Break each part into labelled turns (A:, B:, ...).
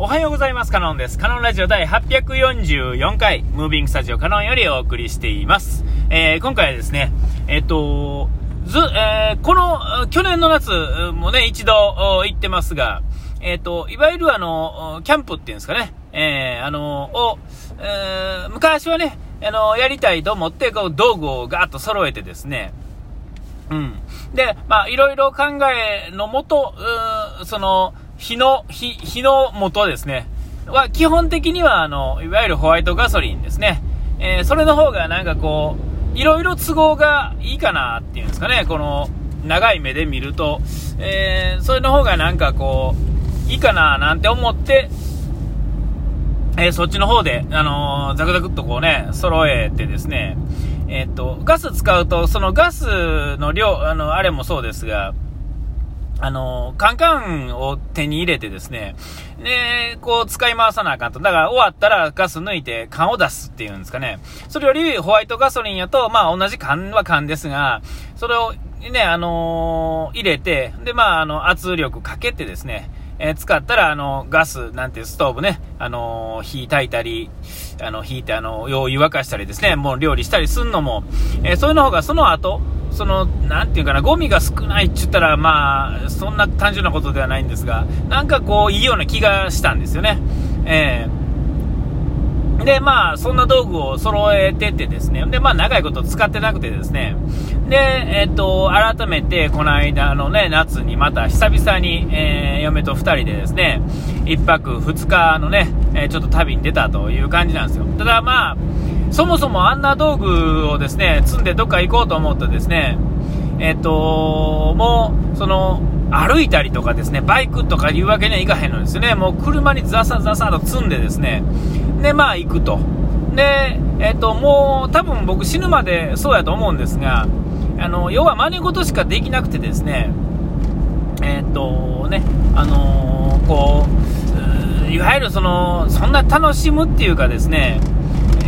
A: おはようございます。カノンです。カノンラジオ第844回、ムービングスタジオカノンよりお送りしています。えー、今回はですね、えっ、と、ず、えー、この、去年の夏もね、一度行ってますが、えっ、と、いわゆるあの、キャンプっていうんですかね、えー、あの、を、えー、昔はね、あの、やりたいと思って、こう、道具をガーッと揃えてですね、うん。で、まあ、いろいろ考えのもと、その、日の、日、日の元ですね。は、基本的には、あの、いわゆるホワイトガソリンですね。えー、それの方がなんかこう、いろいろ都合がいいかなっていうんですかね。この、長い目で見ると、えー、それの方がなんかこう、いいかななんて思って、えー、そっちの方で、あの、ザクザクっとこうね、揃えてですね、えっと、ガス使うと、そのガスの量、あの、あれもそうですが、あの、カンカンを手に入れてですね、で、こう使い回さなあかんと。だから終わったらガス抜いて缶を出すっていうんですかね。それよりホワイトガソリンやと、まあ同じ缶は缶ですが、それをね、あのー、入れて、で、まああの、圧力かけてですね、えー、使ったら、あの、ガスなんていうストーブね、あのー、火炊いたり、あの、引いて、あの、用意沸かしたりですね、もう料理したりすんのも、えー、そういうの方がその後、その、なんていうかな、ゴミが少ないって言ったら、まあ、そんな単純なことではないんですが、なんかこう、いいような気がしたんですよね。えーで、まあ、そんな道具を揃えててですね。で、まあ、長いこと使ってなくてですね。で、えっ、と、改めて、この間のね、夏にまた久々に、えー、嫁と2人でですね、1泊2日のね、え、ちょっと旅に出たという感じなんですよ。ただまあ、そもそもあんな道具をですね、積んでどっか行こうと思うとですね、えっ、と、もう、その、歩いたりとかですね、バイクとかいうわけにはいかへんのですね。もう車にザサザサと積んでですね、で、まあ行くと。で、えっ、と、もう多分僕死ぬまでそうやと思うんですが、あの、要は真似事しかできなくてですね、えっ、とね、あのー、こう、いわゆるその、そんな楽しむっていうかですね、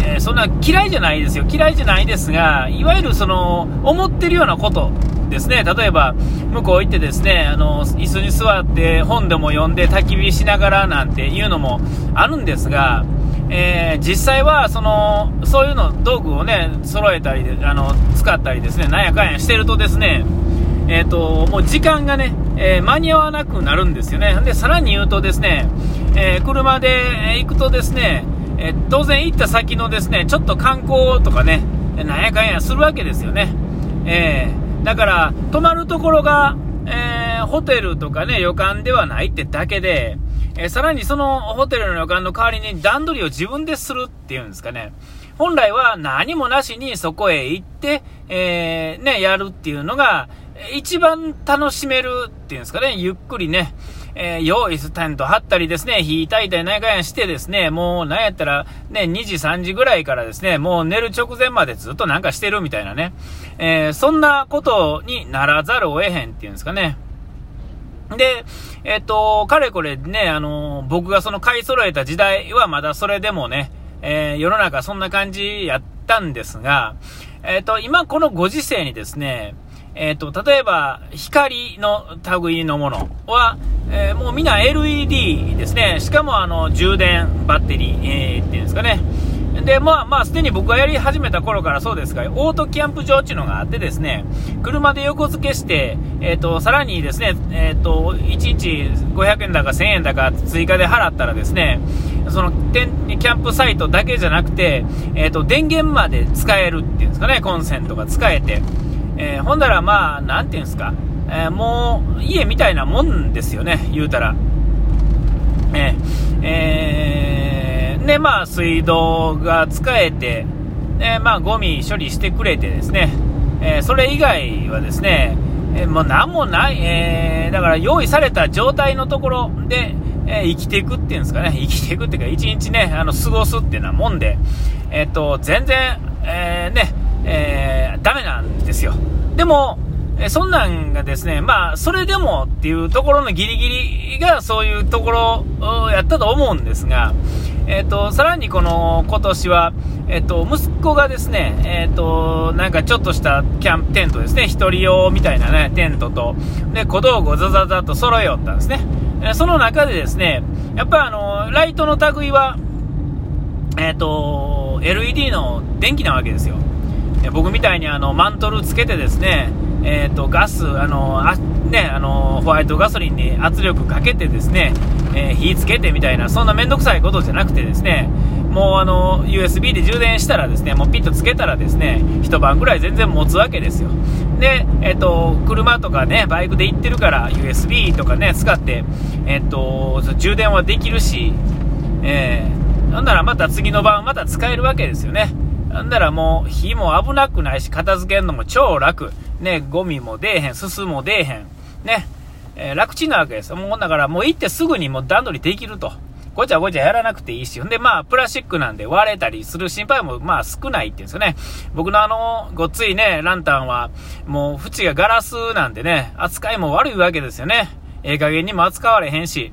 A: え、そんな嫌いじゃないですよ。嫌いじゃないですが、いわゆるその、思ってるようなことですね、例えば、向こう行ってですね、あの、椅子に座って本でも読んで焚き火しながらなんていうのもあるんですが、えー、実際は、その、そういうの、道具をね、揃えたり、あの、使ったりですね、なんやかんやしてるとですね、え、ー、と、もう時間がね、えー、間に合わなくなるんですよね。で、さらに言うとですね、え車で行くとですね、え当然行った先のですね、ちょっと観光とかね、なんやかんやするわけですよね。えだから、泊まるところが、えホテルとかね、旅館ではないってだけで、えさらにそのホテルの旅館の代わりに段取りを自分でするっていうんですかね。本来は何もなしにそこへ行って、えー、ね、やるっていうのが、一番楽しめるっていうんですかね、ゆっくりね、えー、用意スタンド張ったりですね、火炊いたり何かやしてですね、もうなんやったらね、2時3時ぐらいからですね、もう寝る直前までずっとなんかしてるみたいなね、えー、そんなことにならざるを得へんっていうんですかね。で、えっ、と、かれこれね、あの、僕がその買い揃えた時代はまだそれでもね、えー、世の中そんな感じやったんですが、えっ、と、今このご時世にですね、えっ、と、例えば、光の類のものは、え、もうみんな LED ですね。しかもあの、充電バッテリー、えー、っていうんですかね。で、まあまあ、すでに僕がやり始めた頃からそうですが、オートキャンプ場っていうのがあってですね、車で横付けして、えっ、ー、と、さらにですね、えっ、ー、と、1日500円だか1000円だか追加で払ったらですね、その、キャンプサイトだけじゃなくて、えっ、ー、と、電源まで使えるっていうんですかね、コンセントが使えて、えー、ほんだらまあ、なんていうんですか、えー、もう家みたいなもんですよね、言うたら。えー、えー、で、まあ、水道が使えて、で、まあ、ゴミ処理してくれてですね、え、それ以外はですね、え、もう何もない、えー、だから用意された状態のところで、えー、生きていくっていうんですかね、生きていくっていうか、一日ね、あの、過ごすっていうようなもんで、えっ、と、全然、えー、ね、えー、ダメなんですよ。でも、えそんなんがですね、まあ、それでもっていうところのギリギリがそういうところやったと思うんですが、えっ、ー、と、さらにこの今年は、えっ、ー、と、息子がですね、えっ、ー、と、なんかちょっとしたキャンプテントですね、一人用みたいなね、テントと、で、小道具をザザザと揃えよったんですね。えその中でですね、やっぱあの、ライトの類は、えっ、ー、と、LED の電気なわけですよ。僕みたいにあのマントルつけてですね、えーと、ガスあのあ、ね、あのホワイトガソリンに圧力かけてですね、えー、火つけてみたいなそんな面倒くさいことじゃなくてですねもうあの USB で充電したらですねもうピッとつけたらですね一晩ぐらい全然持つわけですよで、えーと、車とかねバイクで行ってるから USB とかね使って、えーと、充電はできるし、えー、なんならまた次の晩また使えるわけですよねなんだらもう火も危なくないし、片付けるのも超楽。ね、ゴミも出えへん、すすも出えへん。ね、えー、楽ちんなわけです。もうだからもう行ってすぐにもう段取りできると。ごちゃごちゃやらなくていいし。ほんでまあ、プラスチックなんで割れたりする心配もまあ少ないっていうんですよね。僕のあの、ごっついね、ランタンは、もう縁がガラスなんでね、扱いも悪いわけですよね。ええ加減にも扱われへんし。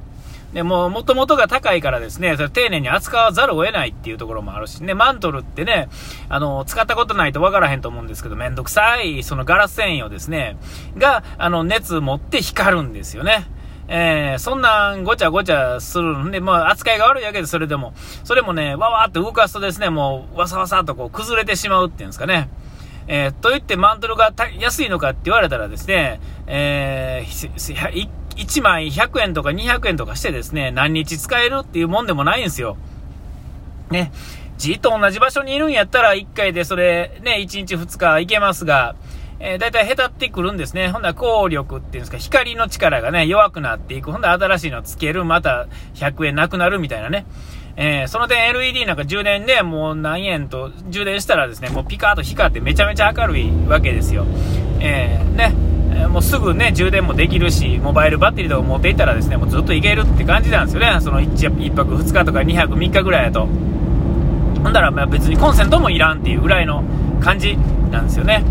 A: で、もう、元々が高いからですね、それ丁寧に扱わざるを得ないっていうところもあるしね、マントルってね、あの、使ったことないとわからへんと思うんですけど、めんどくさい、そのガラス繊維をですね、が、あの、熱持って光るんですよね。えー、そんなんごちゃごちゃするんで、まあ、扱いが悪いわけで、それでも。それもね、わわーって動かすとですね、もう、わさわさとこう、崩れてしまうっていうんですかね。えー、と言ってマントルが安いのかって言われたらですね、えー、1枚100円とか200円とかしてですね、何日使えるっていうもんでもないんですよ。ね。じっと同じ場所にいるんやったら1回でそれね、1日2日いけますが、えー、だいたい下手ってくるんですね。ほんなら効力っていうんですか、光の力がね、弱くなっていく。ほんなら新しいのつける、また100円なくなるみたいなね。えー、その点 LED なんか充電でもう何円と充電したらですね、もうピカーと光ってめちゃめちゃ明るいわけですよ。えー、ね。もうすぐね、充電もできるし、モバイルバッテリーとか持っていったらですね、もうずっといけるって感じなんですよね。その 1, 1泊2日とか2泊3日ぐらいやと。ほんだらまあ別にコンセントもいらんっていうぐらいの感じなんですよね。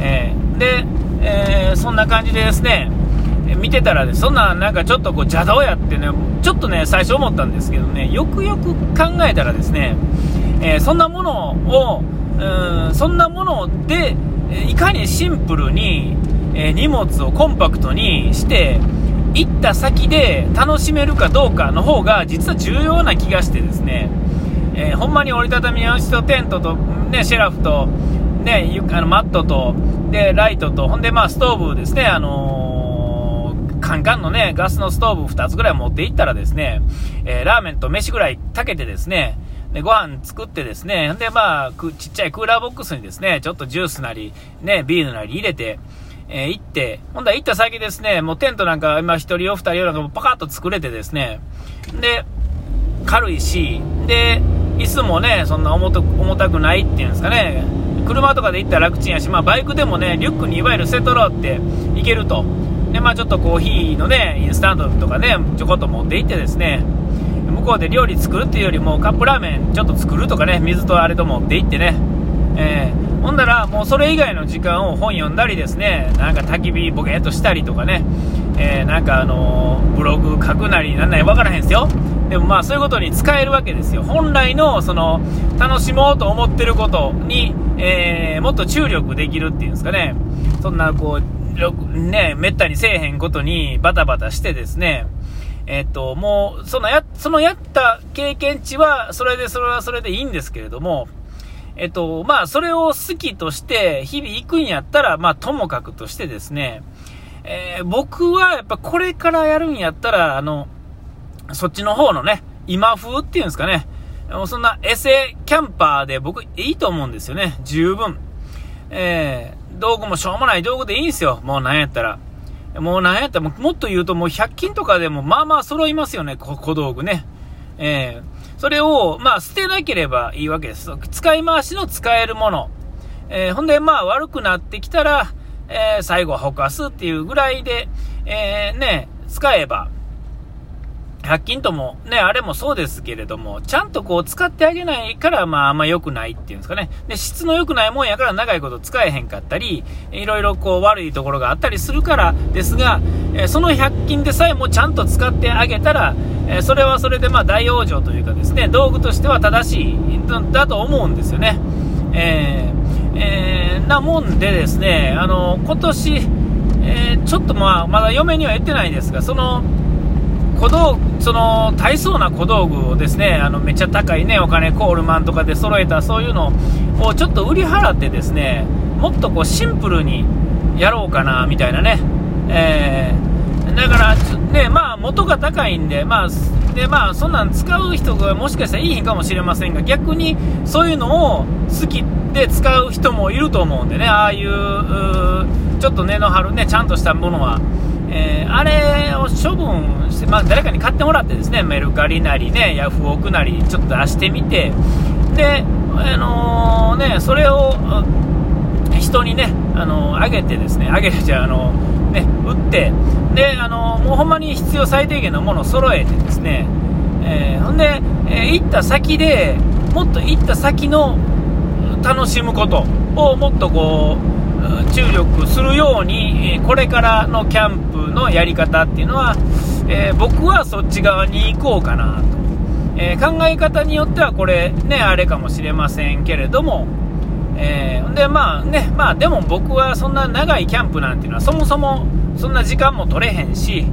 A: えー、で、えー、そんな感じでですね、見てたら、ね、そんななんかちょっとこう邪道やってね、ちょっとね、最初思ったんですけどね、よくよく考えたらですね、えー、そんなものを、うん、そんなもので、いかにシンプルに、えー、荷物をコンパクトにして行った先で楽しめるかどうかの方が実は重要な気がしてですね、えー、ほんまに折りたたみ直しとテントと、ね、シェラフと、ね、あのマットとでライトとほんでまあストーブですね、あのー、カンカンのねガスのストーブ2つぐらい持っていったらですね、えー、ラーメンと飯ぐらい炊けてですねで、ご飯作ってですね、で、まあ、ちっちゃいクーラーボックスにですね、ちょっとジュースなり、ね、ビールなり入れて、えー、行って、ほんだら行った先ですね、もうテントなんか今1人よ2人なんかもパカッと作れてですね、で、軽いし、で、椅子もね、そんな重たくないっていうんですかね、車とかで行ったら楽ちんやし、まあバイクでもね、リュックにいわゆるセトロって行けると。で、まあちょっとコーヒーのね、インスタントとかね、ちょこっと持って行ってですね、向こうで料理作るっていうよりもカップラーメンちょっと作るとかね、水とあれと持って行ってね、えーほんなら、もうそれ以外の時間を本読んだりですね、なんか焚き火ボケっとしたりとかね、えー、なんかあのー、ブログ書くなりなんなり分からへんすよ。でもまあそういうことに使えるわけですよ。本来のその、楽しもうと思ってることに、えー、もっと注力できるっていうんですかね。そんなこう、ね、めったにせえへんことにバタバタしてですね、えっと、もう、そのや、そのやった経験値は、それで、それはそれでいいんですけれども、えっと、まあ、それを好きとして、日々行くんやったら、まあ、ともかくとしてですね、えー、僕はやっぱこれからやるんやったら、あの、そっちの方のね、今風っていうんですかね、そんなエセキャンパーで僕いいと思うんですよね、十分。えー、道具もしょうもない道具でいいんですよ、もうなんやったら。もうなんやったら、もっと言うともう100均とかでもまあまあ揃いますよね、小道具ね。えーそれを、まあ、捨てなければいいわけです。使い回しの使えるもの。えー、ほんで、まあ、悪くなってきたら、えー、最後はほかすっていうぐらいで、えー、ね、使えば、100均とも、ね、あれもそうですけれども、ちゃんとこう使ってあげないから、まああんま良くないっていうんですかね。で、質の良くないもんやから長いこと使えへんかったり、いろいろこう悪いところがあったりするからですが、えその100均でさえもちゃんと使ってあげたら、えそれはそれでまあ大往生というかですね、道具としては正しいだと思うんですよね。えー、えー、なもんでですね、あの、今年、えー、ちょっとまあ、まだ嫁には言ってないですが、その、小道その大層な小道具をですねあのめっちゃ高い、ね、お金コールマンとかで揃えたそういうのをちょっと売り払ってですねもっとこうシンプルにやろうかなみたいなね、えー、だから、ねまあ、元が高いんで、まあでまあ、そんなん使う人がもしかしたらいいかもしれませんが逆にそういうのを好きで使う人もいると思うんでねああいうちょっと根の張る、ね、ちゃんとしたものは。えー、あれ分して、まあ、誰かに買ってもらってですねメルカリなりねヤフオクなりちょっと出してみてで、あのー、ね、それを人にね、あのー、あげてですねあげるじゃあのね、売ってで、あのもうほんまに必要最低限のものを揃えてですね、えほんで、え行った先でもっと行った先の楽しむことをもっとこう注力するように、これからのキャンプのやり方っていうのは、えー、僕はそっち側に行こうかなと、えー、考え方によってはこれね、あれかもしれませんけれども、えー、でまあね、まあでも僕はそんな長いキャンプなんていうのはそもそもそんな時間も取れへんし、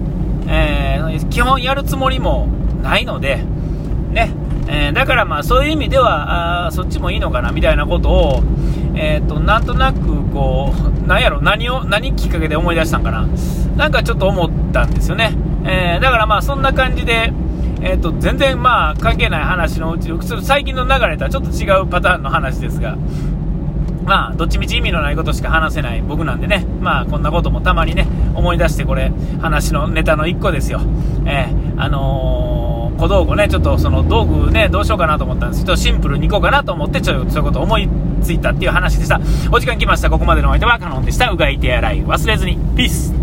A: え基本やるつもりもないので、ね、えだからまあそういう意味ではあそっちもいいのかなみたいなことを、えーと、なんとなくこう、なんやろ、何を、何きっかけで思い出したんかな、なんかちょっと思ったんですよね。えー、だからまあそんな感じで、えーと、全然まあ関係ない話のうち、最近の流れとはちょっと違うパターンの話ですが、まあ、どっちみち意味のないことしか話せない僕なんでね、まあ、こんなこともたまにね、思い出して、これ、話のネタの1個ですよ。えー、あのー、小道具ね、ちょっとその道具ね、どうしようかなと思ったんですけど、シンプルにいこうかなと思って、ちょっとそういうこと思いついたっていう話でした。お時間来ました。ここまでのお相手はカノンでした。うがい手洗い忘れずに。ピース